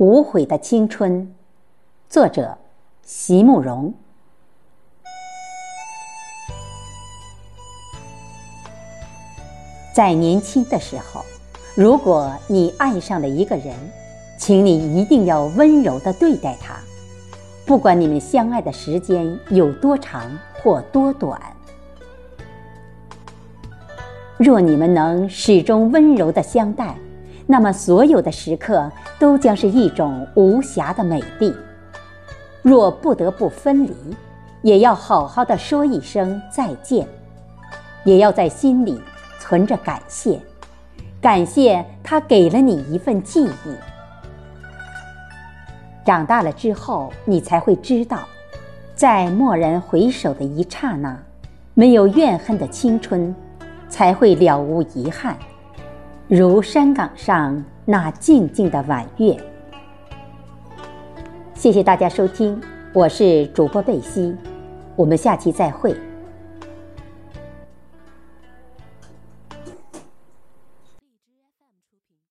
无悔的青春，作者席慕容。在年轻的时候，如果你爱上了一个人，请你一定要温柔的对待他，不管你们相爱的时间有多长或多短。若你们能始终温柔的相待，那么所有的时刻都将是一种无暇的美丽。若不得不分离，也要好好的说一声再见，也要在心里存着感谢，感谢他给了你一份记忆。长大了之后，你才会知道，在蓦然回首的一刹那，没有怨恨的青春。才会了无遗憾，如山岗上那静静的晚月。谢谢大家收听，我是主播贝西，我们下期再会。